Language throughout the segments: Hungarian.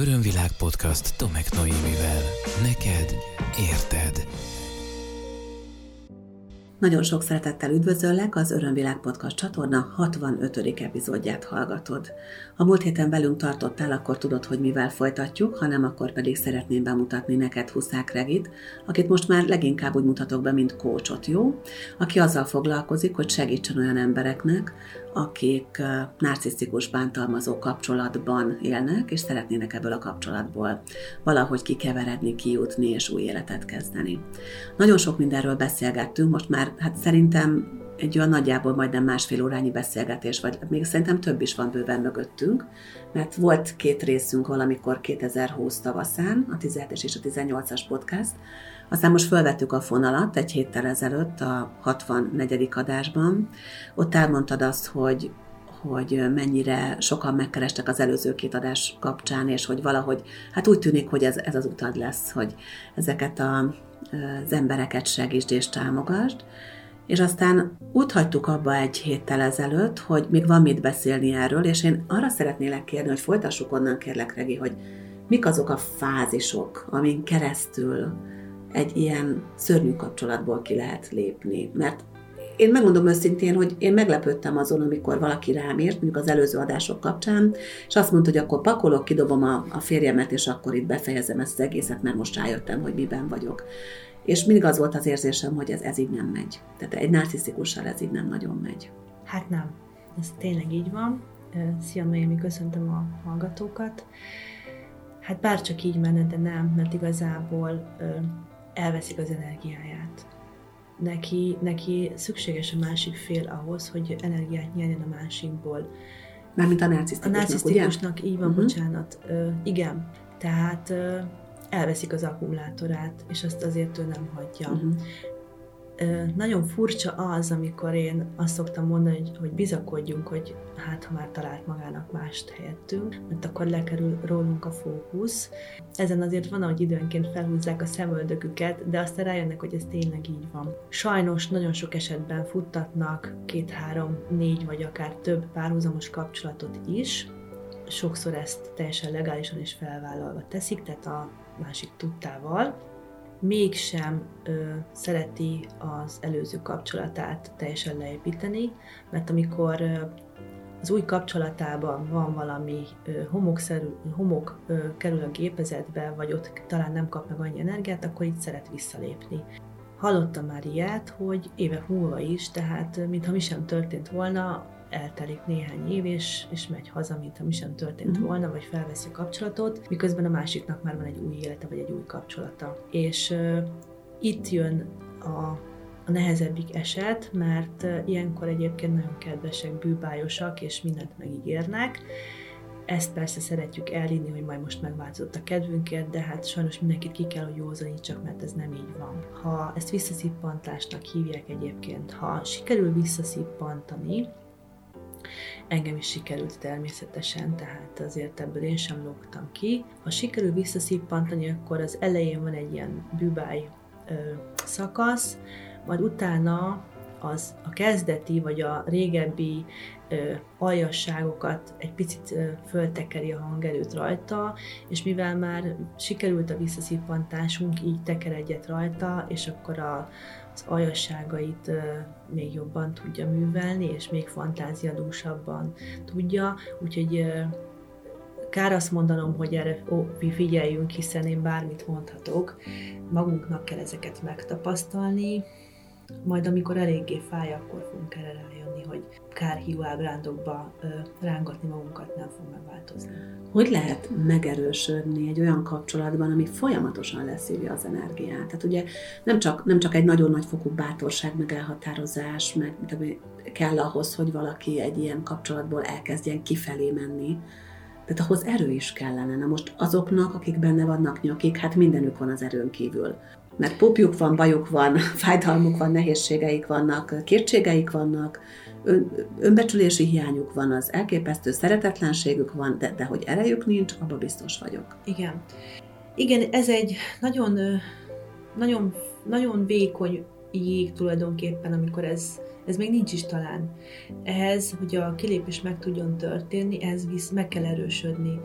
Örömvilág podcast Tomek Noémivel. Neked érted. Nagyon sok szeretettel üdvözöllek, az Örömvilág Podcast csatorna 65. epizódját hallgatod. Ha múlt héten velünk tartottál, akkor tudod, hogy mivel folytatjuk, ha nem, akkor pedig szeretném bemutatni neked Huszák Regit, akit most már leginkább úgy mutatok be, mint kócsot, jó? Aki azzal foglalkozik, hogy segítsen olyan embereknek, akik narcisztikus bántalmazó kapcsolatban élnek, és szeretnének ebből a kapcsolatból valahogy kikeveredni, kijutni és új életet kezdeni. Nagyon sok mindenről beszélgettünk, most már hát szerintem egy olyan nagyjából majdnem másfél órányi beszélgetés, vagy még szerintem több is van bőven mögöttünk, mert volt két részünk valamikor 2020 tavaszán, a 17-es és a 18-as podcast, aztán most felvettük a fonalat egy héttel ezelőtt a 64. adásban. Ott elmondtad azt, hogy hogy mennyire sokan megkerestek az előző két adás kapcsán, és hogy valahogy, hát úgy tűnik, hogy ez, ez az utad lesz, hogy ezeket a, az embereket segítsd és támogasd. És aztán úgy hagytuk abba egy héttel ezelőtt, hogy még van mit beszélni erről, és én arra szeretnélek kérni, hogy folytassuk onnan, kérlek, Regi, hogy mik azok a fázisok, amin keresztül egy ilyen szörnyű kapcsolatból ki lehet lépni. Mert én megmondom őszintén, hogy én meglepődtem azon, amikor valaki rám írt, mondjuk az előző adások kapcsán, és azt mondta, hogy akkor pakolok, kidobom a, a férjemet, és akkor itt befejezem ezt az egészet, mert most rájöttem, hogy miben vagyok. És mindig az volt az érzésem, hogy ez, ez így nem megy. Tehát egy narcisztikussal ez így nem nagyon megy. Hát nem. Ez tényleg így van. Szia Noémi, köszöntöm a hallgatókat. Hát bárcsak így menne, de nem, mert igazából elveszik az energiáját. Neki, neki szükséges a másik fél ahhoz, hogy energiát nyerjen a másikból. Mármint a narcisztikusnak, A narcisztikusnak, így van, uh-huh. bocsánat. Ö, igen, tehát ö, elveszik az akkumulátorát, és azt azért ő nem hagyja. Uh-huh nagyon furcsa az, amikor én azt szoktam mondani, hogy, hogy bizakodjunk, hogy hát ha már talált magának mást helyettünk, mert akkor lekerül rólunk a fókusz. Ezen azért van, hogy időnként felhúzzák a szemöldöküket, de aztán rájönnek, hogy ez tényleg így van. Sajnos nagyon sok esetben futtatnak két, három, négy vagy akár több párhuzamos kapcsolatot is, sokszor ezt teljesen legálisan és felvállalva teszik, tehát a másik tudtával, mégsem ö, szereti az előző kapcsolatát teljesen leépíteni, mert amikor ö, az új kapcsolatában van valami ö, homok kerül a gépezetbe, vagy ott talán nem kap meg annyi energiát, akkor itt szeret visszalépni. Hallottam már ilyet, hogy évek múlva is, tehát mintha mi sem történt volna, eltelik néhány év, és, és megy haza, mintha mi sem történt mm. volna, vagy felveszi a kapcsolatot, miközben a másiknak már van egy új élete, vagy egy új kapcsolata. És uh, itt jön a, a nehezebbik eset, mert ilyenkor egyébként nagyon kedvesek, bűbájosak, és mindent megígérnek, ezt persze szeretjük elhinni, hogy majd most megváltozott a kedvünkért, de hát sajnos mindenkit ki kell, hogy csak mert ez nem így van. Ha ezt visszaszippantásnak hívják egyébként, ha sikerül visszaszippantani, Engem is sikerült természetesen, tehát azért ebből én sem lógtam ki. Ha sikerül visszaszippantani, akkor az elején van egy ilyen bűbáj ö, szakasz, majd utána az a kezdeti vagy a régebbi ö, aljasságokat egy picit ö, föltekeri a hangerőt rajta, és mivel már sikerült a visszaszippantásunk, így teker egyet rajta, és akkor a, aljasságait még jobban tudja művelni, és még fantáziadúsabban tudja, úgyhogy kár azt mondanom, hogy erre ó, mi figyeljünk, hiszen én bármit mondhatok, magunknak kell ezeket megtapasztalni, majd amikor eléggé fáj, akkor fogunk erre rájönni, hogy kár hiú ábrándokba rángatni magunkat nem fog megváltozni. Hogy lehet megerősödni egy olyan kapcsolatban, ami folyamatosan leszívja az energiát? Tehát ugye nem csak, nem csak egy nagyon nagy fokú bátorság, meg elhatározás, meg kell ahhoz, hogy valaki egy ilyen kapcsolatból elkezdjen kifelé menni, tehát ahhoz erő is kellene. Na most azoknak, akik benne vannak nyakik, hát mindenük van az erőn kívül mert popjuk van, bajuk van, fájdalmuk van, nehézségeik vannak, kétségeik vannak, ön, önbecsülési hiányuk van, az elképesztő szeretetlenségük van, de, de hogy erejük nincs, abban biztos vagyok. Igen. Igen, ez egy nagyon, nagyon, nagyon vékony jég tulajdonképpen, amikor ez, ez még nincs is talán. Ehhez, hogy a kilépés meg tudjon történni, ez visz, meg kell erősödni.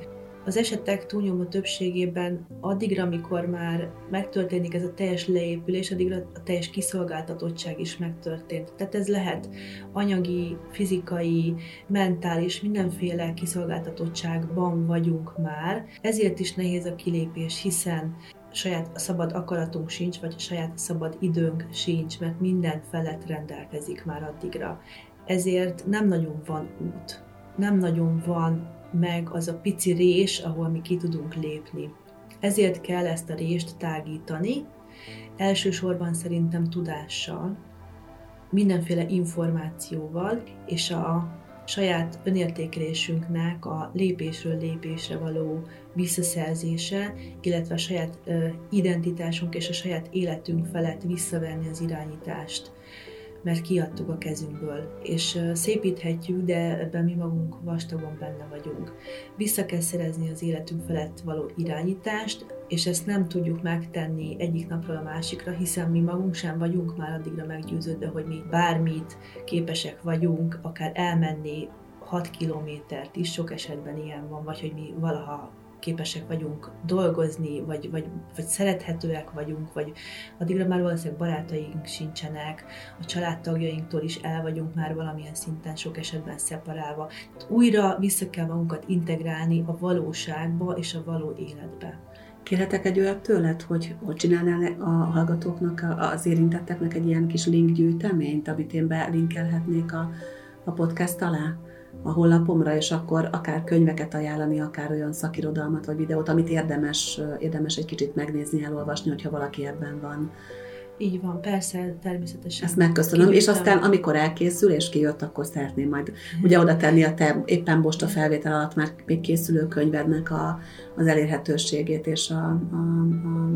Az esetek túlnyomó többségében addigra, amikor már megtörténik ez a teljes leépülés, addigra a teljes kiszolgáltatottság is megtörtént. Tehát ez lehet anyagi, fizikai, mentális, mindenféle kiszolgáltatottságban vagyunk már. Ezért is nehéz a kilépés, hiszen saját szabad akaratunk sincs, vagy saját szabad időnk sincs, mert minden felett rendelkezik már addigra. Ezért nem nagyon van út, nem nagyon van meg az a pici rés, ahol mi ki tudunk lépni. Ezért kell ezt a rést tágítani, elsősorban szerintem tudással, mindenféle információval, és a saját önértékelésünknek a lépésről lépésre való visszaszerzése, illetve a saját identitásunk és a saját életünk felett visszavenni az irányítást mert kiadtuk a kezünkből, és szépíthetjük, de ebben mi magunk vastagon benne vagyunk. Vissza kell szerezni az életünk felett való irányítást, és ezt nem tudjuk megtenni egyik napról a másikra, hiszen mi magunk sem vagyunk már addigra meggyőződve, hogy mi bármit képesek vagyunk, akár elmenni 6 kilométert is, sok esetben ilyen van, vagy hogy mi valaha képesek vagyunk dolgozni, vagy, vagy, vagy szerethetőek vagyunk, vagy addigra már valószínűleg barátaink sincsenek, a családtagjainktól is el vagyunk már valamilyen szinten sok esetben szeparálva. Újra vissza kell magunkat integrálni a valóságba és a való életbe. Kérhetek egy olyat tőled, hogy hogy csinálnál a hallgatóknak, az érintetteknek egy ilyen kis linkgyűjteményt, amit én belinkelhetnék a, a podcast alá? A honlapomra, és akkor akár könyveket ajánlani, akár olyan szakirodalmat vagy videót, amit érdemes, érdemes egy kicsit megnézni, elolvasni, hogyha valaki ebben van. Így van, persze, természetesen. Ezt megköszönöm, és aztán amikor elkészül és kijött, akkor szeretném majd ugye oda tenni a te éppen most a felvétel alatt már még készülő könyvednek a, az elérhetőségét és a, a, a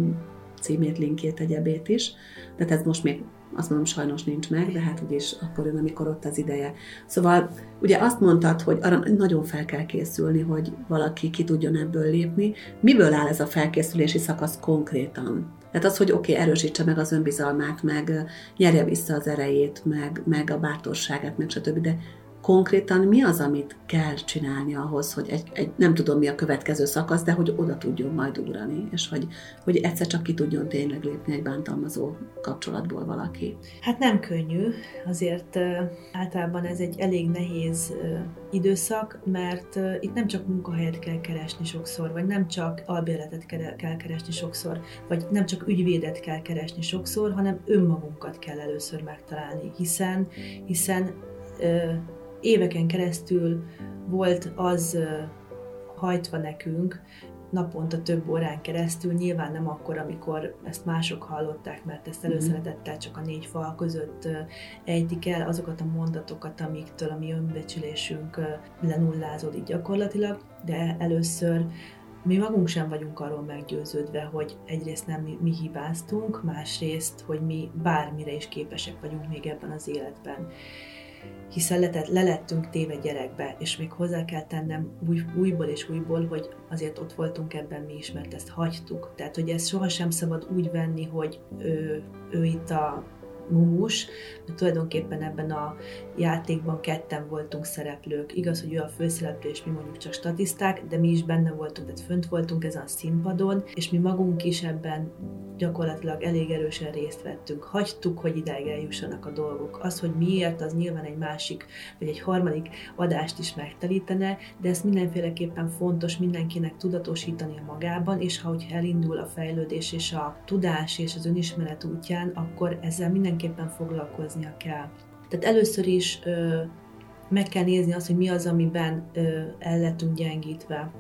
címét, linkjét, egyebét is. De ez most még azt mondom, sajnos nincs meg, de hát úgyis akkor jön, amikor ott az ideje. Szóval ugye azt mondtad, hogy arra nagyon fel kell készülni, hogy valaki ki tudjon ebből lépni. Miből áll ez a felkészülési szakasz konkrétan? Tehát az, hogy oké, okay, erősítse meg az önbizalmát, meg nyerje vissza az erejét, meg, meg a bátorságát, meg stb. De konkrétan mi az, amit kell csinálni ahhoz, hogy egy, egy, nem tudom mi a következő szakasz, de hogy oda tudjon majd ugrani, és hogy, hogy egyszer csak ki tudjon tényleg lépni egy bántalmazó kapcsolatból valaki. Hát nem könnyű, azért általában ez egy elég nehéz időszak, mert itt nem csak munkahelyet kell keresni sokszor, vagy nem csak albérletet kell keresni sokszor, vagy nem csak ügyvédet kell keresni sokszor, hanem önmagunkat kell először megtalálni, hiszen, hiszen éveken keresztül volt az hajtva nekünk, naponta több órán keresztül, nyilván nem akkor, amikor ezt mások hallották, mert ezt mhm. előszeretettel csak a négy fal között ejtik el azokat a mondatokat, amiktől a mi önbecsülésünk lenullázódik gyakorlatilag, de először mi magunk sem vagyunk arról meggyőződve, hogy egyrészt nem mi, mi hibáztunk, másrészt, hogy mi bármire is képesek vagyunk még ebben az életben hiszen letett, lelettünk téve gyerekbe, és még hozzá kell tennem új, újból és újból, hogy azért ott voltunk ebben mi is, mert ezt hagytuk. Tehát, hogy ezt sohasem szabad úgy venni, hogy ő, ő itt a mumus, de tulajdonképpen ebben a játékban ketten voltunk szereplők. Igaz, hogy ő a főszereplő, és mi mondjuk csak statiszták, de mi is benne voltunk, tehát fönt voltunk ezen a színpadon, és mi magunk is ebben gyakorlatilag elég erősen részt vettünk. Hagytuk, hogy ideig eljussanak a dolgok. Az, hogy miért, az nyilván egy másik, vagy egy harmadik adást is megtelítene, de ezt mindenféleképpen fontos mindenkinek tudatosítani a magában, és ha hogy elindul a fejlődés és a tudás és az önismeret útján, akkor ezzel mindenképpen foglalkoznia kell. Tehát először is ö, meg kell nézni azt, hogy mi az, amiben ö, el lettünk gyengítve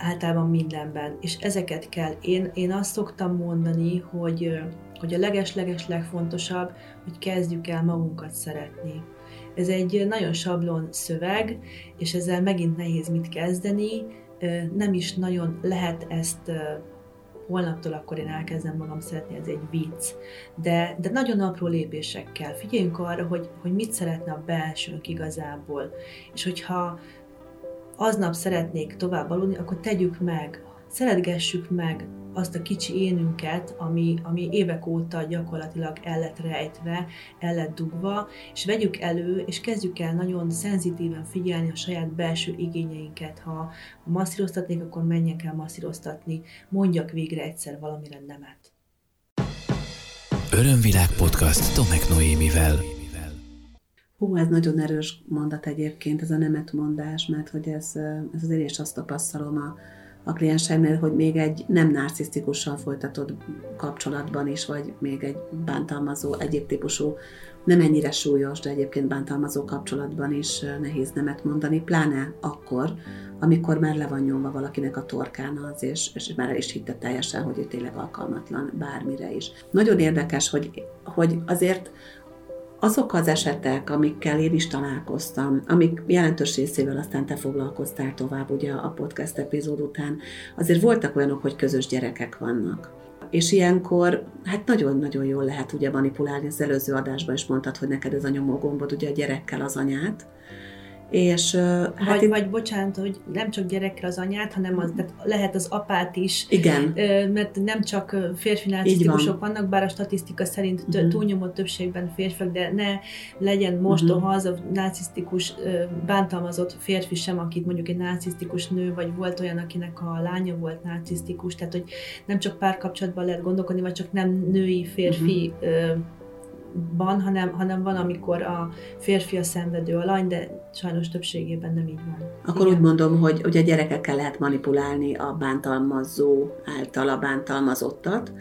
általában mindenben, és ezeket kell. Én, én azt szoktam mondani, hogy, hogy a leges-leges legfontosabb, hogy kezdjük el magunkat szeretni. Ez egy nagyon sablon szöveg, és ezzel megint nehéz mit kezdeni, nem is nagyon lehet ezt holnaptól akkor én elkezdem magam szeretni, ez egy vicc. De, de nagyon apró lépésekkel. Figyeljünk arra, hogy, hogy mit szeretne a belsőnk igazából. És hogyha aznap szeretnék tovább aludni, akkor tegyük meg. szeretgessük meg azt a kicsi énünket, ami, ami évek óta gyakorlatilag el lett rejtve, el lett dugva, és vegyük elő, és kezdjük el nagyon szenzitíven figyelni a saját belső igényeinket. Ha, masszíroztatnék, akkor menjek el masszíroztatni, mondjak végre egyszer valamire nemet. Örömvilág podcast Tomek Noémivel. Hú, ez nagyon erős mondat egyébként, ez a nemet mondás, mert hogy ez, ez azért is azt tapasztalom a, a klienseimnél, hogy még egy nem narcisztikussal folytatott kapcsolatban is, vagy még egy bántalmazó, egyéb típusú, nem ennyire súlyos, de egyébként bántalmazó kapcsolatban is nehéz nemet mondani, pláne akkor, amikor már le van nyomva valakinek a torkán az, és, és már el is hitte teljesen, hogy ő tényleg alkalmatlan bármire is. Nagyon érdekes, hogy, hogy azért azok az esetek, amikkel én is találkoztam, amik jelentős részével aztán te foglalkoztál tovább ugye a podcast epizód után, azért voltak olyanok, hogy közös gyerekek vannak. És ilyenkor, hát nagyon-nagyon jól lehet ugye manipulálni, az előző adásban is mondtad, hogy neked ez a nyomógombod ugye a gyerekkel az anyát, és, hát vagy, itt... vagy bocsánat, hogy nem csak gyerekre az anyát, hanem az, tehát lehet az apát is. Igen. Mert nem csak férfi narcisztikusok van. vannak, bár a statisztika szerint uh-huh. túlnyomó többségben férfiak, de ne legyen mostoha uh-huh. az a narcisztikus, bántalmazott férfi sem, akit mondjuk egy narcisztikus nő, vagy volt olyan, akinek a lánya volt narcisztikus, tehát hogy nem csak párkapcsolatban lehet gondolkodni, vagy csak nem női, férfi uh-huh van, hanem, hanem van, amikor a férfi a szenvedő alany, de sajnos többségében nem így van. Akkor Igen. úgy mondom, hogy, hogy a gyerekekkel lehet manipulálni a bántalmazó által a bántalmazottat,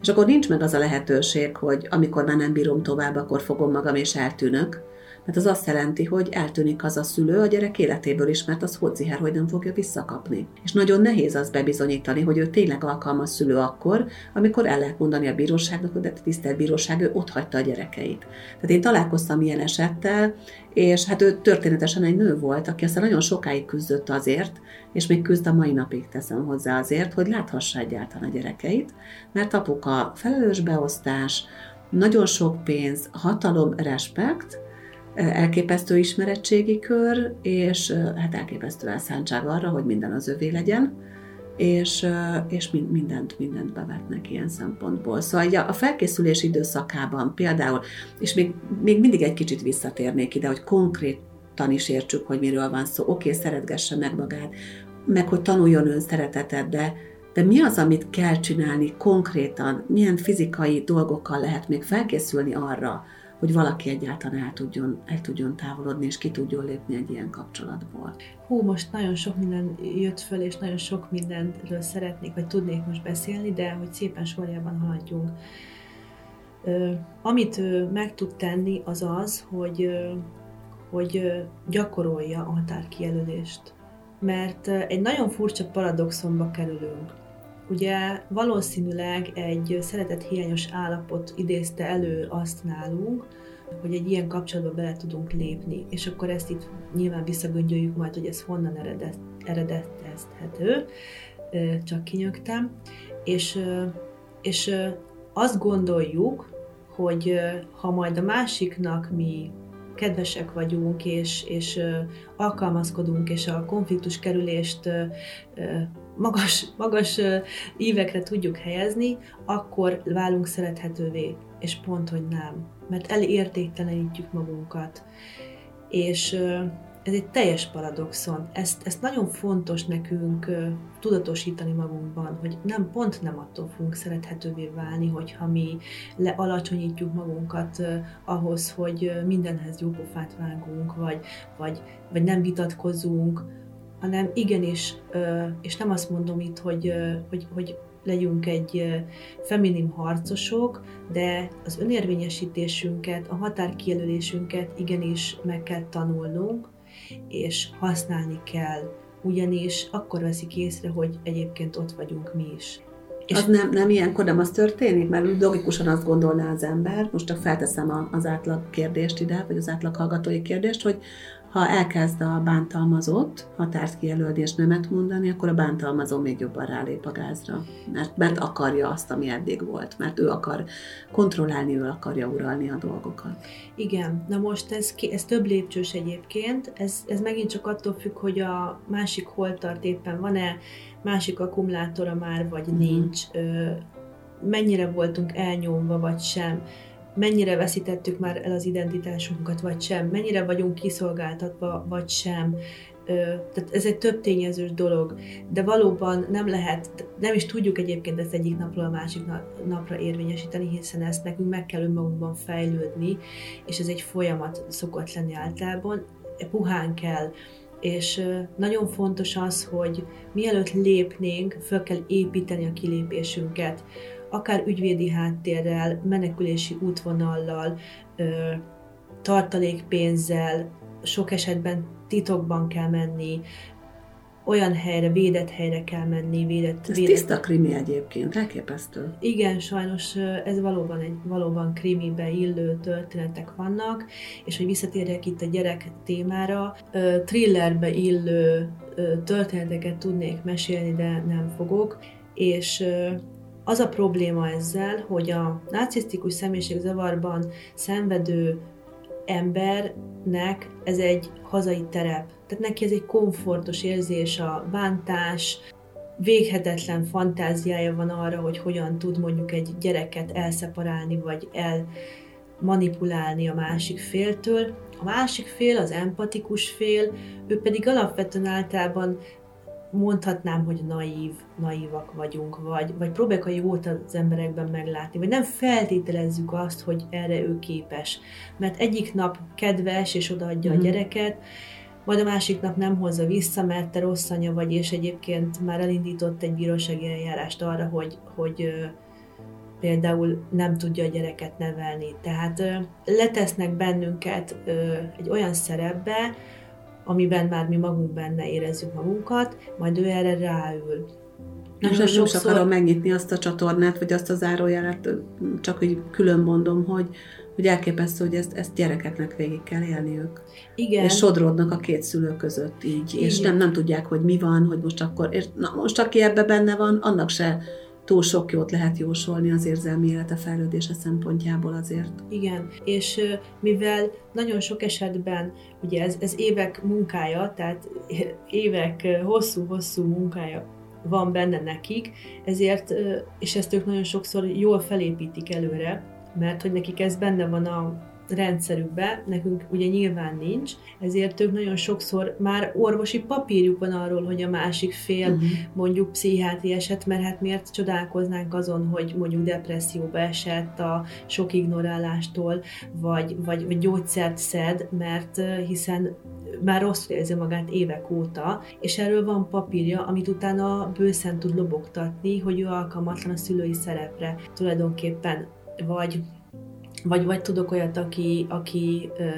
és akkor nincs meg az a lehetőség, hogy amikor már nem bírom tovább, akkor fogom magam és eltűnök, mert az azt jelenti, hogy eltűnik az a szülő a gyerek életéből is, mert az hodziher, hogy nem fogja visszakapni. És nagyon nehéz az bebizonyítani, hogy ő tényleg alkalmas szülő akkor, amikor el lehet mondani a bíróságnak, hogy de tisztelt bíróság, ő ott hagyta a gyerekeit. Tehát én találkoztam ilyen esettel, és hát ő történetesen egy nő volt, aki aztán nagyon sokáig küzdött azért, és még küzd a mai napig teszem hozzá azért, hogy láthassa egyáltalán a gyerekeit, mert apuka felelős beosztás, nagyon sok pénz, hatalom, respekt, elképesztő ismerettségi kör, és hát elképesztő elszántság arra, hogy minden az övé legyen, és, és mindent, mindent bevetnek ilyen szempontból. Szóval a felkészülés időszakában például, és még, még mindig egy kicsit visszatérnék ide, hogy konkrétan is értsük, hogy miről van szó. Oké, okay, szeretgesse meg magát, meg hogy tanuljon ön szeretetet, de, de mi az, amit kell csinálni konkrétan, milyen fizikai dolgokkal lehet még felkészülni arra, hogy valaki egyáltalán el tudjon, el tudjon távolodni, és ki tudjon lépni egy ilyen kapcsolatból. Hú, most nagyon sok minden jött föl, és nagyon sok mindenről szeretnék, vagy tudnék most beszélni, de hogy szépen sorjában haladjunk. Ö, amit ö, meg tud tenni, az az, hogy, ö, hogy gyakorolja a határkijelölést. Mert egy nagyon furcsa paradoxonba kerülünk Ugye valószínűleg egy hiányos állapot idézte elő azt nálunk, hogy egy ilyen kapcsolatba bele tudunk lépni, és akkor ezt itt nyilván visszagöngyöljük majd, hogy ez honnan eredet, eredetezhető, csak kinyögtem, és, és azt gondoljuk, hogy ha majd a másiknak mi kedvesek vagyunk, és, és alkalmazkodunk, és a konfliktus kerülést magas, magas ívekre tudjuk helyezni, akkor válunk szerethetővé. És pont, hogy nem. Mert elértéktelenítjük magunkat. És ez egy teljes paradoxon. Ezt, ezt nagyon fontos nekünk tudatosítani magunkban, hogy nem pont nem attól fogunk szerethetővé válni, hogyha mi lealacsonyítjuk magunkat ahhoz, hogy mindenhez jópofát vágunk, vagy, vagy, vagy nem vitatkozunk, hanem igenis, és nem azt mondom itt, hogy, hogy, hogy legyünk egy feminim harcosok, de az önérvényesítésünket, a határkijelölésünket igenis meg kell tanulnunk, és használni kell, ugyanis akkor veszik észre, hogy egyébként ott vagyunk mi is. És az nem, nem ilyenkor nem az történik, mert logikusan azt gondolná az ember, most csak felteszem az átlag kérdést ide, vagy az átlag hallgatói kérdést, hogy ha elkezd a bántalmazott határt kijelölni és nemet mondani, akkor a bántalmazó még jobban rálép a gázra. Mert, mert akarja azt, ami eddig volt. Mert ő akar kontrollálni, ő akarja uralni a dolgokat. Igen, na most ez, ez több lépcsős egyébként. Ez, ez megint csak attól függ, hogy a másik hol tart éppen van-e, másik akkumulátora már, vagy uh-huh. nincs, mennyire voltunk elnyomva, vagy sem mennyire veszítettük már el az identitásunkat, vagy sem, mennyire vagyunk kiszolgáltatva, vagy sem. Tehát ez egy több tényezős dolog, de valóban nem lehet, nem is tudjuk egyébként ezt egyik napról a másik napra érvényesíteni, hiszen ezt nekünk meg kell önmagunkban fejlődni, és ez egy folyamat szokott lenni általában, puhán kell. És nagyon fontos az, hogy mielőtt lépnénk, föl kell építeni a kilépésünket akár ügyvédi háttérrel, menekülési útvonallal, tartalékpénzzel, sok esetben titokban kell menni, olyan helyre, védett helyre kell menni, védett... Ez védett... tiszta krimi egyébként, elképesztő. Igen, sajnos ez valóban egy valóban krimibe illő történetek vannak, és hogy visszatérjek itt a gyerek témára, thrillerbe illő történeteket tudnék mesélni, de nem fogok, és az a probléma ezzel, hogy a narcisztikus személyiségzavarban szenvedő embernek ez egy hazai terep. Tehát neki ez egy komfortos érzés, a bántás, véghetetlen fantáziája van arra, hogy hogyan tud mondjuk egy gyereket elszeparálni, vagy el manipulálni a másik féltől. A másik fél, az empatikus fél, ő pedig alapvetően általában mondhatnám, hogy naív, naívak vagyunk, vagy, vagy próbáljuk a jót az emberekben meglátni, vagy nem feltételezzük azt, hogy erre ő képes. Mert egyik nap kedves, és odaadja mm. a mhm. gyereket, majd a másik nap nem hozza vissza, mert te rossz anya vagy, és egyébként már elindított egy bírósági eljárást arra, hogy, hogy például nem tudja a gyereket nevelni. Tehát letesznek bennünket egy olyan szerepbe, amiben már mi magunk benne érezzük magunkat, majd ő erre ráül. Nagyon nem, sokszor... nem akarom megnyitni azt a csatornát, vagy azt a zárójelet, csak hogy külön mondom, hogy, hogy elképesztő, hogy ezt, ezt gyerekeknek végig kell élniük. Igen. És sodródnak a két szülő között így, Igen. és nem, nem tudják, hogy mi van, hogy most akkor, és na most aki ebbe benne van, annak se túl sok jót lehet jósolni az érzelmi élete fejlődése szempontjából azért. Igen, és mivel nagyon sok esetben, ugye ez, ez évek munkája, tehát évek hosszú-hosszú munkája van benne nekik, ezért, és ezt ők nagyon sokszor jól felépítik előre, mert hogy nekik ez benne van a rendszerükbe, nekünk ugye nyilván nincs, ezért ők nagyon sokszor már orvosi papírjuk van arról, hogy a másik fél uh-huh. mondjuk pszichiátri eset, mert hát miért csodálkoznánk azon, hogy mondjuk depresszióba esett a sok ignorálástól, vagy, vagy, vagy gyógyszert szed, mert hiszen már rosszul érzi magát évek óta, és erről van papírja, amit utána bőszen tud lobogtatni, hogy ő alkalmatlan a szülői szerepre tulajdonképpen, vagy vagy, vagy tudok olyat, aki, aki ö,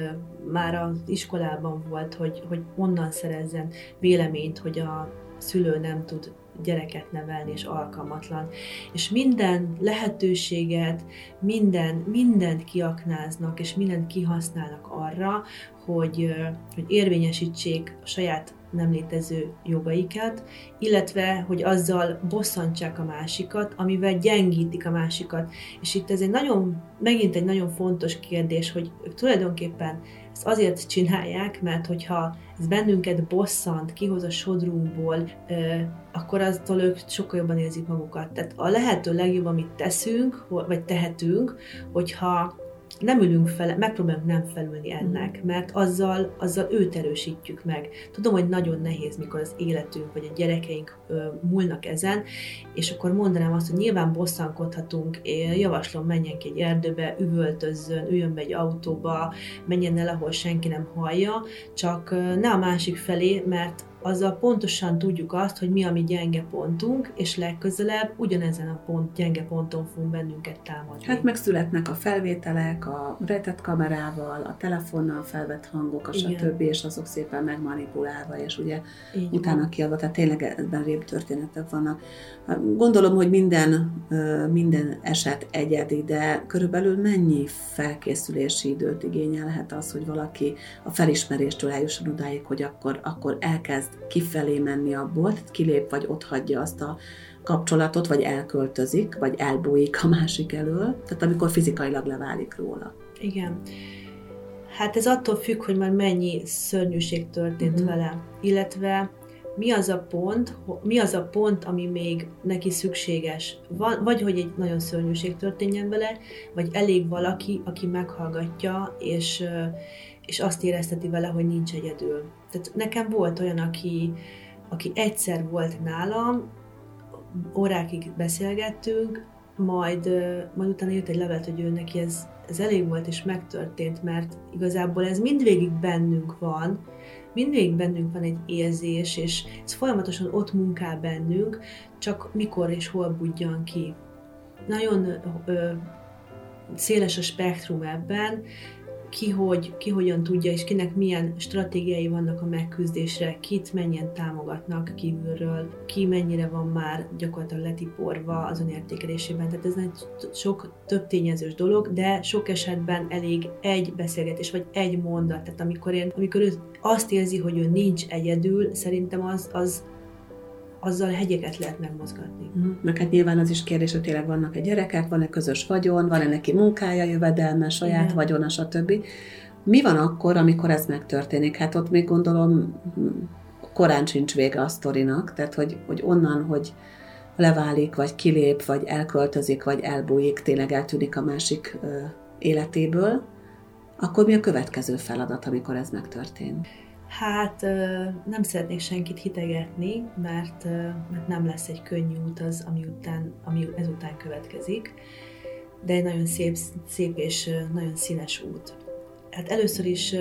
már az iskolában volt, hogy, hogy onnan szerezzen véleményt, hogy a szülő nem tud gyereket nevelni, és alkalmatlan. És minden lehetőséget, minden, mindent kiaknáznak, és mindent kihasználnak arra, hogy, hogy érvényesítsék a saját nem létező jogaikat, illetve, hogy azzal bosszantsák a másikat, amivel gyengítik a másikat. És itt ez egy nagyon, megint egy nagyon fontos kérdés, hogy ők tulajdonképpen ezt azért csinálják, mert hogyha ez bennünket bosszant, kihoz a sodrunkból, akkor aztól ők sokkal jobban érzik magukat. Tehát a lehető legjobb, amit teszünk, vagy tehetünk, hogyha nem ülünk fel, megpróbálunk nem felülni ennek, mm. mert azzal, azzal őt erősítjük meg. Tudom, hogy nagyon nehéz, mikor az életünk vagy a gyerekeink ö, múlnak ezen, és akkor mondanám azt, hogy nyilván bosszankodhatunk, én javaslom, menjen ki egy erdőbe, üvöltözzön, üljön be egy autóba, menjen el, ahol senki nem hallja, csak ne a másik felé, mert azzal pontosan tudjuk azt, hogy mi a mi gyenge pontunk, és legközelebb ugyanezen a pont, gyenge ponton fogunk bennünket támadni. Hát megszületnek a felvételek, a rejtett kamerával, a telefonnal felvett hangok, a stb., és azok szépen megmanipulálva, és ugye Így utána van. kiadva, tehát tényleg ebben rébb történetek vannak. Gondolom, hogy minden, minden eset egyedi, de körülbelül mennyi felkészülési időt igényelhet az, hogy valaki a felismeréstől eljusson odáig, hogy akkor, akkor elkezd kifelé menni abból, tehát kilép, vagy ott hagyja azt a kapcsolatot, vagy elköltözik, vagy elbújik a másik elől, tehát amikor fizikailag leválik róla. Igen. Hát ez attól függ, hogy már mennyi szörnyűség történt uh-huh. vele, illetve mi az a pont, mi az a pont, ami még neki szükséges. Vagy hogy egy nagyon szörnyűség történjen vele, vagy elég valaki, aki meghallgatja, és, és azt érezteti vele, hogy nincs egyedül. Tehát nekem volt olyan, aki, aki egyszer volt nálam, órákig beszélgettünk, majd, majd utána jött egy levelet, hogy ő neki ez, ez elég volt és megtörtént, mert igazából ez mindvégig bennünk van, mindvégig bennünk van egy érzés, és ez folyamatosan ott munkál bennünk, csak mikor és hol budjan ki. Nagyon ö, széles a spektrum ebben, ki, hogy, ki hogyan tudja, és kinek milyen stratégiái vannak a megküzdésre, kit mennyien támogatnak kívülről, ki mennyire van már gyakorlatilag letiporva az önértékelésében. Tehát ez egy sok több tényezős dolog, de sok esetben elég egy beszélgetés, vagy egy mondat. Tehát amikor, én, amikor ő azt érzi, hogy ő nincs egyedül, szerintem az, az azzal hegyeket lehet megmozgatni. Mm. Meg hát nyilván az is kérdés, hogy tényleg vannak-e gyerekek, van-e közös vagyon, van-e neki munkája, jövedelme, saját Igen. vagyona, stb. Mi van akkor, amikor ez megtörténik? Hát ott még gondolom korán sincs vége a sztorinak, tehát hogy, hogy onnan, hogy leválik, vagy kilép, vagy elköltözik, vagy elbújik, tényleg eltűnik a másik ö, életéből, akkor mi a következő feladat, amikor ez megtörténik? Hát nem szeretnék senkit hitegetni, mert, mert nem lesz egy könnyű út az, ami, után, ami ezután következik, de egy nagyon szép, szép és nagyon színes út. Hát először is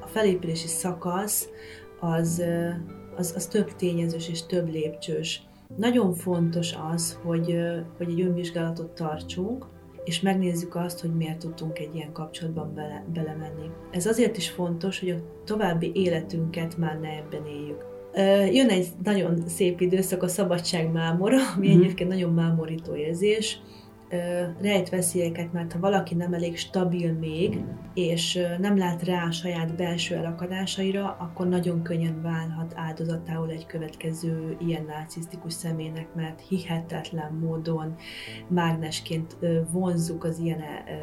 a felépülési szakasz az, az, az több tényezős és több lépcsős. Nagyon fontos az, hogy, hogy egy önvizsgálatot tartsunk, és megnézzük azt, hogy miért tudtunk egy ilyen kapcsolatban bele, belemenni. Ez azért is fontos, hogy a további életünket már ne ebben éljük. Jön egy nagyon szép időszak, a szabadságmámora, ami mm. egyébként nagyon mámorító érzés, rejt veszélyeket, mert ha valaki nem elég stabil még, és nem lát rá a saját belső elakadásaira, akkor nagyon könnyen válhat áldozatául egy következő ilyen narcisztikus személynek, mert hihetetlen módon mágnesként vonzuk az ilyen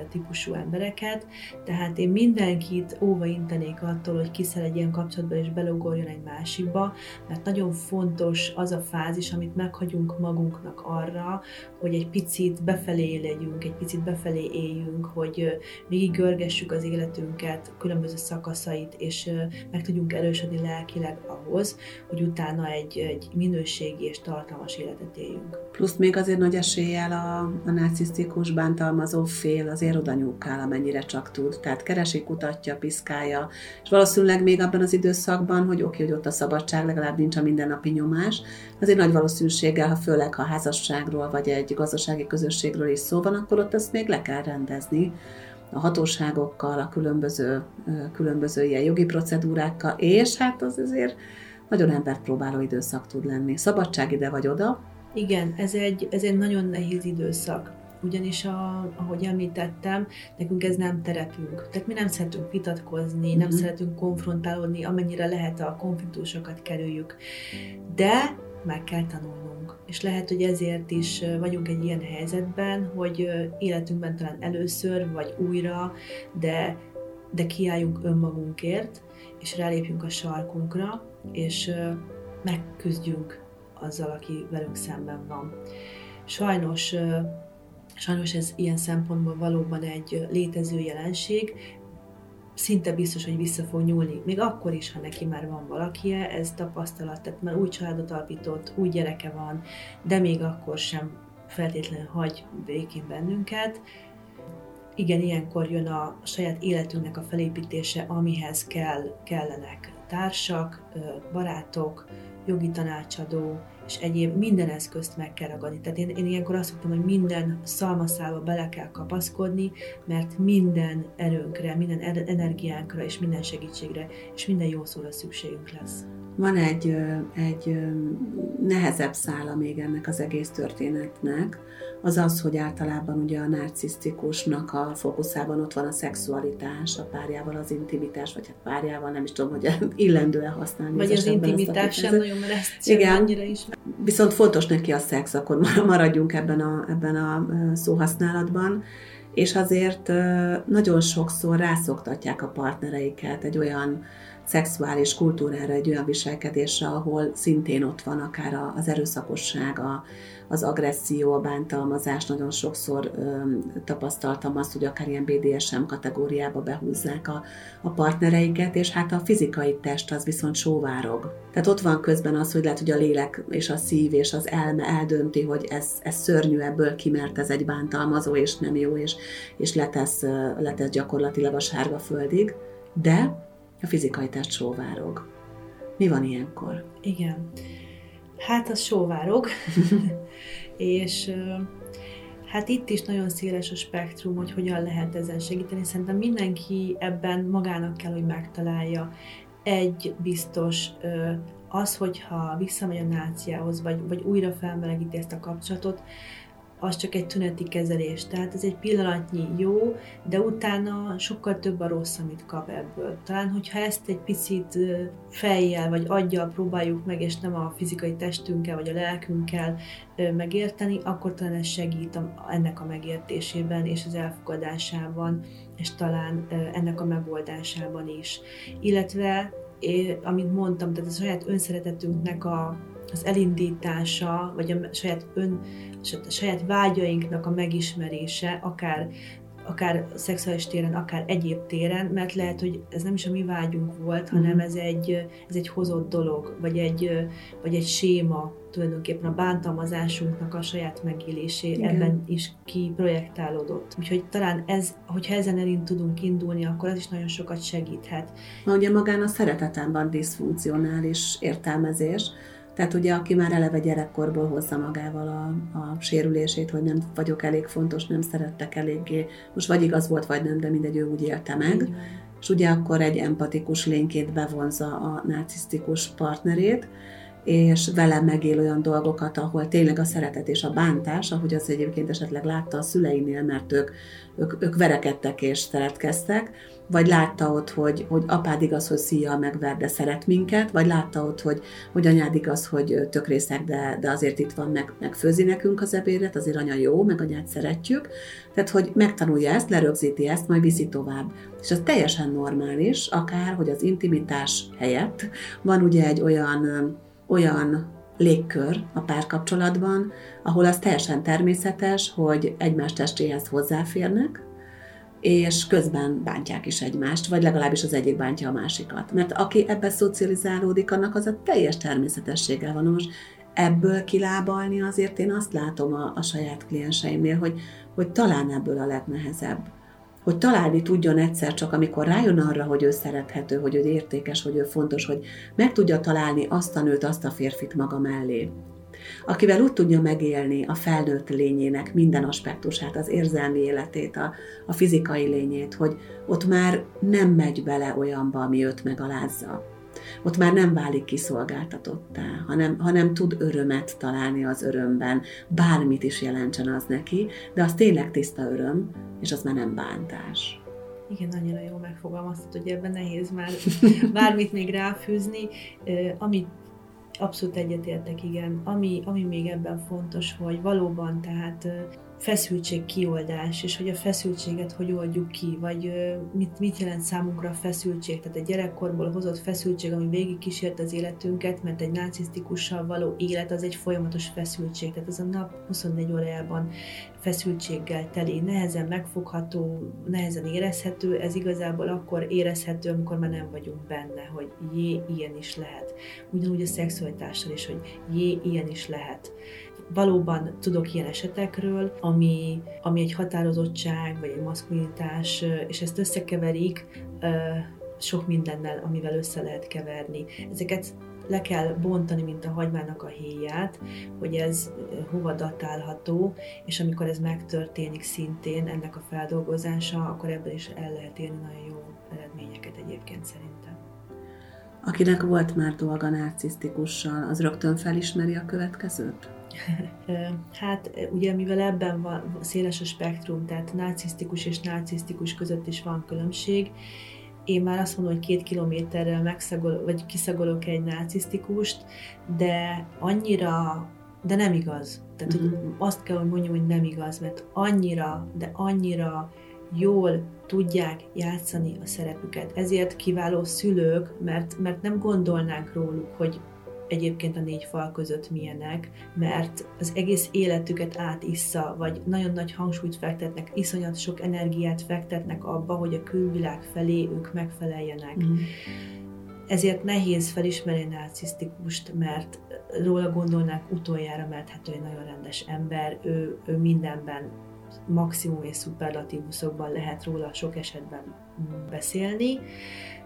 típusú embereket. Tehát én mindenkit óva intenék attól, hogy kiszel egy ilyen kapcsolatba és belugorjon egy másikba, mert nagyon fontos az a fázis, amit meghagyunk magunknak arra, hogy egy picit befelé befelé legyünk, egy picit befelé éljünk, hogy végig görgessük az életünket, különböző szakaszait, és meg tudjunk erősödni lelkileg ahhoz, hogy utána egy, egy minőségi és tartalmas életet éljünk. Plusz még azért nagy eséllyel a, a narcisztikus bántalmazó fél azért oda nyúkál, amennyire csak tud. Tehát keresi, kutatja, piszkálja, és valószínűleg még abban az időszakban, hogy oké, hogy ott a szabadság, legalább nincs a mindennapi nyomás, azért nagy valószínűséggel, ha főleg ha házasságról vagy egy gazdasági közösségről is szó van, akkor ott ezt még le kell rendezni a hatóságokkal, a különböző, különböző ilyen jogi procedúrákkal, és hát az azért nagyon embert próbáló időszak tud lenni. Szabadság ide vagy oda. Igen, ez egy, ez egy nagyon nehéz időszak ugyanis, a, ahogy említettem, nekünk ez nem terepünk. Tehát mi nem szeretünk vitatkozni, mm-hmm. nem mhm. szeretünk konfrontálódni, amennyire lehet a konfliktusokat kerüljük. De meg kell tanulnunk. És lehet, hogy ezért is vagyunk egy ilyen helyzetben, hogy életünkben talán először, vagy újra, de, de kiálljunk önmagunkért, és rálépjünk a sarkunkra, és megküzdjünk azzal, aki velünk szemben van. Sajnos Sajnos ez ilyen szempontból valóban egy létező jelenség, szinte biztos, hogy vissza fog nyúlni. Még akkor is, ha neki már van valakie, ez tapasztalat, tehát már új családot alapított, új gyereke van, de még akkor sem feltétlenül hagy békén bennünket. Igen, ilyenkor jön a saját életünknek a felépítése, amihez kell, kellenek társak, barátok, jogi tanácsadó, és egyéb minden eszközt meg kell ragadni. Tehát én, én ilyenkor azt mondtam, hogy minden szalmaszába bele kell kapaszkodni, mert minden erőnkre, minden energiánkra és minden segítségre és minden jó szóra szükségünk lesz. Van egy, egy nehezebb szála még ennek az egész történetnek, az az, hogy általában ugye a narcisztikusnak a fókuszában ott van a szexualitás, a párjával az intimitás, vagy hát párjával, nem is tudom, hogy illendő-e használni. Vagy az intimitás sem nagyon, mert ezt Igen. annyira is. Viszont fontos neki a szex, akkor maradjunk ebben a, ebben a szóhasználatban és azért nagyon sokszor rászoktatják a partnereiket egy olyan szexuális kultúrára, egy olyan viselkedésre, ahol szintén ott van akár az erőszakosság, a, az agresszió, a bántalmazás. Nagyon sokszor ö, tapasztaltam azt, hogy akár ilyen BDSM kategóriába behúzzák a, a partnereiket, és hát a fizikai test az viszont sóvárog. Tehát ott van közben az, hogy lehet, hogy a lélek és a szív és az elme eldönti, hogy ez, ez szörnyű ebből ki, ez egy bántalmazó, és nem jó, és, és letesz, letesz gyakorlatilag a sárga földig. De a fizikai test sóvárog. Mi van ilyenkor? Igen. Hát az sóvárog, és hát itt is nagyon széles a spektrum, hogy hogyan lehet ezen segíteni. Szerintem mindenki ebben magának kell, hogy megtalálja. Egy biztos, az, hogyha visszamegy a náciához, vagy, vagy újra felmelegíti ezt a kapcsolatot, az csak egy tüneti kezelés. Tehát ez egy pillanatnyi jó, de utána sokkal több a rossz, amit kap ebből. Talán, hogyha ezt egy picit fejjel vagy aggyal próbáljuk meg, és nem a fizikai testünkkel vagy a lelkünkkel megérteni, akkor talán ez segít ennek a megértésében és az elfogadásában, és talán ennek a megoldásában is. Illetve, amit mondtam, tehát a saját önszeretetünknek a az elindítása, vagy a saját, ön, a saját vágyainknak a megismerése, akár akár szexuális téren, akár egyéb téren, mert lehet, hogy ez nem is a mi vágyunk volt, hanem mhm. ez egy, ez egy hozott dolog, vagy egy, vagy egy séma, tulajdonképpen a bántalmazásunknak a saját megélésé Igen. ebben is kiprojektálódott. Úgyhogy talán ez, hogyha ezen elint tudunk indulni, akkor ez is nagyon sokat segíthet. Na, ugye magán a szereteten van diszfunkcionális értelmezés, tehát ugye, aki már eleve gyerekkorból hozza magával a, a sérülését, hogy nem vagyok elég fontos, nem szerettek eléggé, most vagy igaz volt, vagy nem, de mindegy, ő úgy élte meg. Igen. És ugye akkor egy empatikus lényként bevonza a narcisztikus partnerét, és vele megél olyan dolgokat, ahol tényleg a szeretet és a bántás, ahogy az egyébként esetleg látta a szüleinél, mert ők, ők, ők verekedtek és szeretkeztek, vagy látta ott, hogy, hogy apád igaz, hogy szíja megver, de szeret minket, vagy látta ott, hogy, hogy anyád igaz, hogy tökrészek, de, de azért itt van, meg, meg főzi nekünk az ebédet, azért anya jó, meg anyát szeretjük. Tehát, hogy megtanulja ezt, lerögzíti ezt, majd viszi tovább. És az teljesen normális, akár, hogy az intimitás helyett van ugye egy olyan, olyan légkör a párkapcsolatban, ahol az teljesen természetes, hogy egymás testéhez hozzáférnek, és közben bántják is egymást, vagy legalábbis az egyik bántja a másikat. Mert aki ebbe szocializálódik, annak az a teljes természetességgel van. Most ebből kilábalni azért én azt látom a, a saját klienseimnél, hogy, hogy talán ebből a legnehezebb. Hogy találni tudjon egyszer csak, amikor rájön arra, hogy ő szerethető, hogy ő értékes, hogy ő fontos, hogy meg tudja találni azt a nőt, azt a férfit maga mellé akivel úgy tudja megélni a felnőtt lényének minden aspektusát, az érzelmi életét, a, a fizikai lényét, hogy ott már nem megy bele olyanba, ami őt megalázza. Ott már nem válik kiszolgáltatottá, hanem, hanem tud örömet találni az örömben, bármit is jelentsen az neki, de az tényleg tiszta öröm, és az már nem bántás. Igen, annyira jól megfogalmaztad, hogy ebben nehéz már bármit még ráfűzni. Amit Abszolút egyetértek, igen. Ami, ami még ebben fontos, hogy valóban tehát feszültség kioldás, és hogy a feszültséget hogy oldjuk ki, vagy mit, mit jelent számunkra a feszültség, tehát egy gyerekkorból hozott feszültség, ami végig kísért az életünket, mert egy narcisztikussal való élet az egy folyamatos feszültség, tehát az a nap 24 órájában feszültséggel teli, nehezen megfogható, nehezen érezhető, ez igazából akkor érezhető, amikor már nem vagyunk benne, hogy jé, ilyen is lehet. Ugyanúgy a szexualitással is, hogy jé, ilyen is lehet valóban tudok ilyen esetekről, ami, ami egy határozottság, vagy egy maszkulinitás, és ezt összekeverik sok mindennel, amivel össze lehet keverni. Ezeket le kell bontani, mint a hagymának a héját, hogy ez hova datálható, és amikor ez megtörténik szintén, ennek a feldolgozása, akkor ebből is el lehet érni nagyon jó eredményeket egyébként szerintem. Akinek volt már dolga narcisztikussal, az rögtön felismeri a következőt? Hát ugye mivel ebben van széles a spektrum, tehát narcisztikus és narcisztikus között is van különbség, én már azt mondom, hogy két kilométerrel megszagol, vagy kiszagolok egy narcisztikust, de annyira, de nem igaz. Tehát, uh-huh. hogy mhm. azt kell, hogy mondjam, hogy nem igaz, mert annyira, de annyira jól tudják játszani a szerepüket. Ezért kiváló szülők, mert, mert nem gondolnánk róluk, hogy egyébként a négy fal között milyenek, mert az egész életüket átissza, vagy nagyon nagy hangsúlyt fektetnek, iszonyat sok energiát fektetnek abba, hogy a külvilág felé ők megfeleljenek. Mm. Ezért nehéz felismerni a narcisztikust, mert róla gondolnák utoljára, mert hát ő egy nagyon rendes ember, ő, ő mindenben maximum és szuperlatívuszokban lehet róla sok esetben beszélni,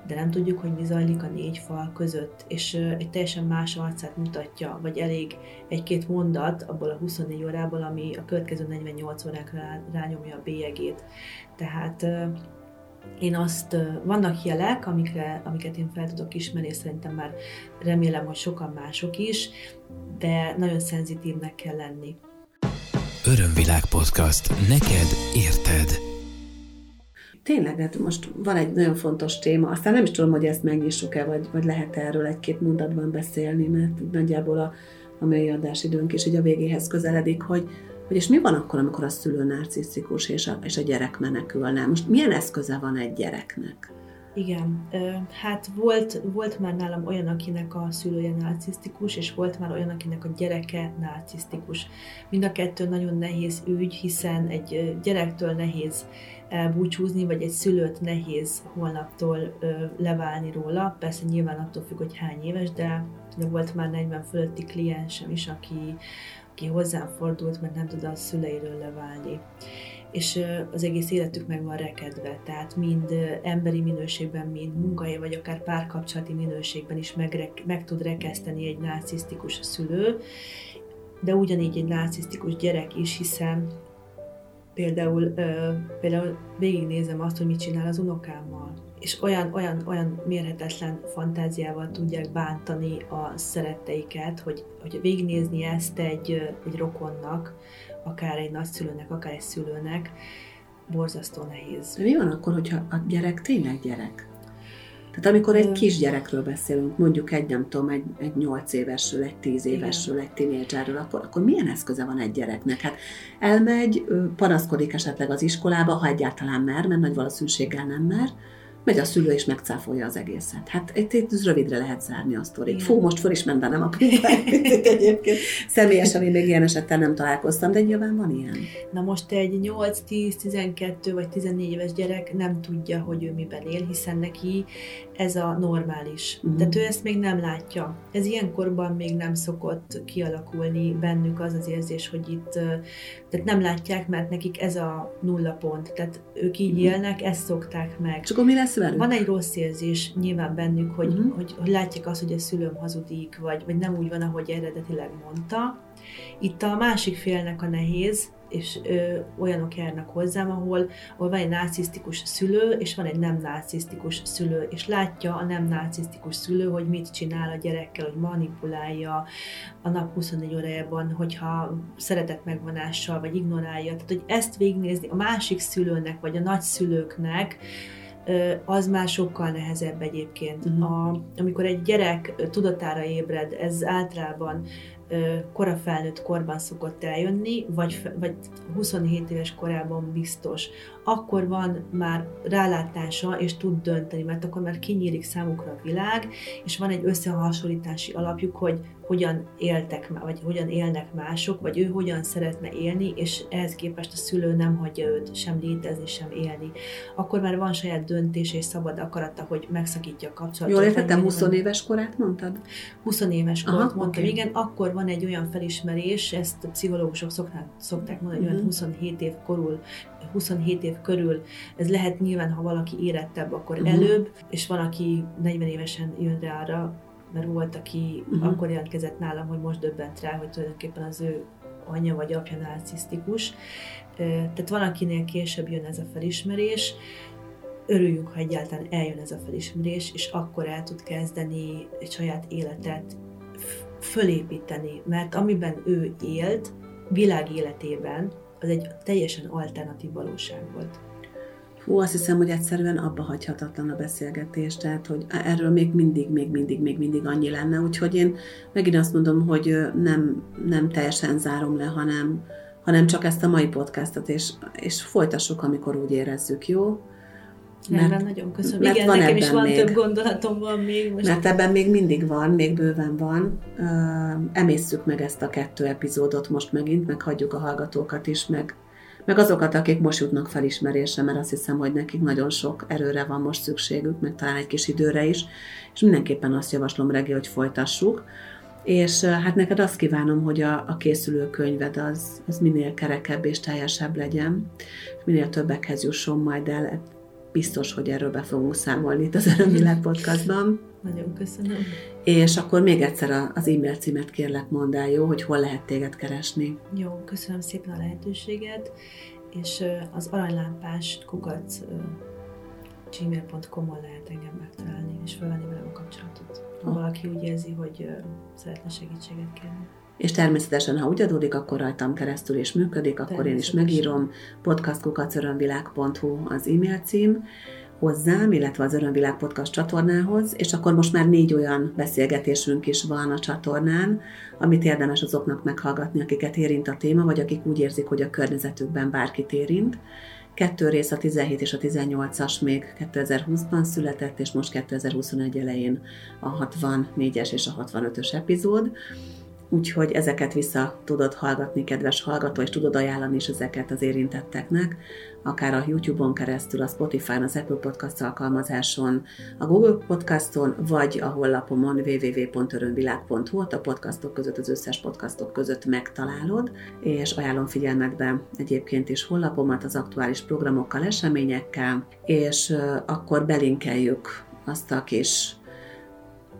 de nem tudjuk, hogy mi zajlik a négy fal között, és egy teljesen más arcát mutatja, vagy elég egy-két mondat abból a 24 órából, ami a következő 48 órákra rányomja a bélyegét. Tehát én azt, vannak jelek, amikre, amiket én fel tudok ismerni, és szerintem már remélem, hogy sokan mások is, de nagyon szenzitívnek kell lenni. Örömvilág podcast. Neked érted. Tényleg, hát most van egy nagyon fontos téma, aztán nem is tudom, hogy ezt megnyissuk-e, vagy, vagy lehet erről egy-két mondatban beszélni, mert nagyjából a, a mai adásidőnk is így a végéhez közeledik, hogy, hogy és mi van akkor, amikor a szülő narcisztikus és a, és a gyerek menekülne? Most milyen eszköze van egy gyereknek? Igen, hát volt, volt már nálam olyan, akinek a szülője narcisztikus, és volt már olyan, akinek a gyereke narcisztikus. Mind a kettő nagyon nehéz ügy, hiszen egy gyerektől nehéz elbúcsúzni, vagy egy szülőt nehéz holnaptól leválni róla. Persze nyilván attól függ, hogy hány éves, de, de volt már 40 fölötti kliensem is, aki, aki hozzám fordult, mert nem tud a szüleiről leválni és az egész életük meg van rekedve, tehát mind emberi minőségben, mind munkai, vagy akár párkapcsolati minőségben is meg, meg tud rekeszteni egy narcisztikus szülő, de ugyanígy egy narcisztikus gyerek is, hiszen például, például végignézem azt, hogy mit csinál az unokámmal, és olyan, olyan, olyan mérhetetlen fantáziával tudják bántani a szeretteiket, hogy, hogy végignézni ezt egy, egy rokonnak, akár egy nagyszülőnek, akár egy szülőnek, borzasztó nehéz. Mi van akkor, hogyha a gyerek tényleg gyerek? Tehát amikor egy kisgyerekről beszélünk, mondjuk egy, nem tudom, egy, egy 8 évesről, egy 10 évesről, egy tinédzserről, akkor, akkor milyen eszköze van egy gyereknek? Hát elmegy, panaszkodik esetleg az iskolába, ha egyáltalán mer, mert nagy valószínűséggel nem mer, megy a szülő és megcáfolja az egészet. Hát itt, itt rövidre lehet zárni a sztorit. Fú, most fel is ment bennem a egyébként. Személyesen én még ilyen esettel nem találkoztam, de nyilván van ilyen. Na most egy 8, 10, 12 vagy 14 éves gyerek nem tudja, hogy ő miben él, hiszen neki ez a normális. Mm. Tehát ő ezt még nem látja. Ez ilyenkorban még nem szokott kialakulni bennük az az érzés, hogy itt tehát nem látják, mert nekik ez a nulla pont. Tehát ők így mm. élnek, ezt szokták meg. Csak akkor mi lesz velük? Van egy rossz érzés nyilván bennük, hogy, mm. hogy, hogy látják azt, hogy a szülőm hazudik, vagy, vagy nem úgy van, ahogy eredetileg mondta. Itt a másik félnek a nehéz, és ö, olyanok járnak hozzám, ahol, ahol van egy narcisztikus szülő, és van egy nem narcisztikus szülő, és látja a nem narcisztikus szülő, hogy mit csinál a gyerekkel, hogy manipulálja a nap 24 órájában, hogyha szeretett megvonással, vagy ignorálja. Tehát, hogy ezt végignézni a másik szülőnek, vagy a nagyszülőknek, az már sokkal nehezebb egyébként. Uh-huh. A, amikor egy gyerek tudatára ébred, ez általában kora felnőtt korban szokott eljönni, vagy, vagy 27 éves korában biztos. Akkor van már rálátása, és tud dönteni, mert akkor már kinyílik számukra a világ, és van egy összehasonlítási alapjuk, hogy hogyan éltek, vagy hogyan élnek mások, vagy ő hogyan szeretne élni, és ehhez képest a szülő nem hagyja őt sem létezni, sem élni. Akkor már van saját döntés és szabad akarata, hogy megszakítja a kapcsolatot. Jól értettem, 20 éves korát mondtad? 20 éves korát mondtam, okay. igen, akkor van egy olyan felismerés, ezt a pszichológusok szokták, szokták mondani, hogy uh-huh. 27 év körül, 27 év körül, ez lehet nyilván, ha valaki érettebb, akkor uh-huh. előbb, és van, aki 40 évesen jön rá arra, mert volt, aki uh-huh. akkor jelentkezett nálam, hogy most döbbent rá, hogy tulajdonképpen az ő anyja vagy apja narcisztikus. Tehát van, akinél később jön ez a felismerés, örüljünk, ha egyáltalán eljön ez a felismerés, és akkor el tud kezdeni egy saját életet fölépíteni, mert amiben ő élt, világ életében, az egy teljesen alternatív valóság volt. Hú, azt hiszem, hogy egyszerűen abba hagyhatatlan a beszélgetés, tehát, hogy erről még mindig, még mindig, még mindig annyi lenne, úgyhogy én megint azt mondom, hogy nem, nem teljesen zárom le, hanem, hanem csak ezt a mai podcastot, és, és folytassuk, amikor úgy érezzük, jó? Mert, Rendben, nagyon köszönöm. Mert Igen, van nekem is van még, több gondolatom van még. Most. Mert ebben még mindig van, még bőven van. Emészszük meg ezt a kettő epizódot most megint, meg hagyjuk a hallgatókat is, meg, meg azokat, akik most jutnak felismerésre, mert azt hiszem, hogy nekik nagyon sok erőre van most szükségük, meg talán egy kis időre is, és mindenképpen azt javaslom, Regi, hogy folytassuk. És hát neked azt kívánom, hogy a, a készülő könyved az, az minél kerekebb és teljesebb legyen, minél többekhez jusson majd el biztos, hogy erről be fogunk számolni itt az Örömvilág podcastban. Nagyon köszönöm. És akkor még egyszer az e-mail címet kérlek mondd el, jó, hogy hol lehet téged keresni. Jó, köszönöm szépen a lehetőséget, és az aranylámpás kukac gmail.com-on lehet engem megtalálni, és felvenni velem a kapcsolatot. Ha valaki úgy érzi, hogy szeretne segítséget kérni. És természetesen, ha úgy adódik, akkor rajtam keresztül is működik, akkor én is megírom. podcastkukacörömvilág.hu az e-mail cím hozzám, illetve az Örömvilág Podcast csatornához, és akkor most már négy olyan beszélgetésünk is van a csatornán, amit érdemes azoknak meghallgatni, akiket érint a téma, vagy akik úgy érzik, hogy a környezetükben bárkit érint. Kettő rész, a 17 és a 18-as még 2020-ban született, és most 2021 elején a 64-es és a 65-ös epizód úgyhogy ezeket vissza tudod hallgatni, kedves hallgató, és tudod ajánlani is ezeket az érintetteknek, akár a YouTube-on keresztül, a Spotify-on, az Apple Podcast alkalmazáson, a Google Podcaston, vagy a honlapomon www.örömvilág.hu, a podcastok között, az összes podcastok között megtalálod, és ajánlom figyelmekbe egyébként is honlapomat az aktuális programokkal, eseményekkel, és akkor belinkeljük azt a kis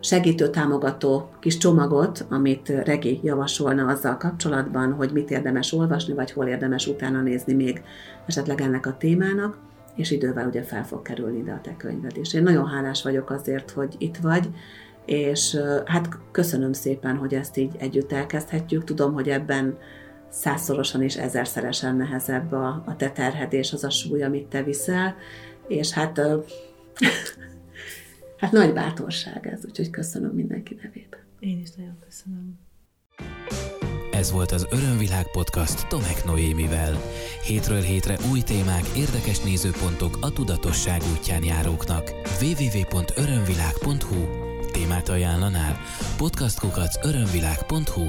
segítő, támogató kis csomagot, amit Regi javasolna azzal kapcsolatban, hogy mit érdemes olvasni, vagy hol érdemes utána nézni még esetleg ennek a témának, és idővel ugye fel fog kerülni ide a te könyved is. Én nagyon hálás vagyok azért, hogy itt vagy, és hát köszönöm szépen, hogy ezt így együtt elkezdhetjük. Tudom, hogy ebben százszorosan és ezerszeresen nehezebb a, a te terhed és az a súly, amit te viszel, és hát hát nagy bátorság ez, úgyhogy köszönöm mindenki nevében. Én is nagyon köszönöm. Ez volt az Örömvilág podcast Tomek Noémivel. Hétről hétre új témák, érdekes nézőpontok a tudatosság útján járóknak. www.örömvilág.hu Témát ajánlanál? Podcastkukac örömvilág.hu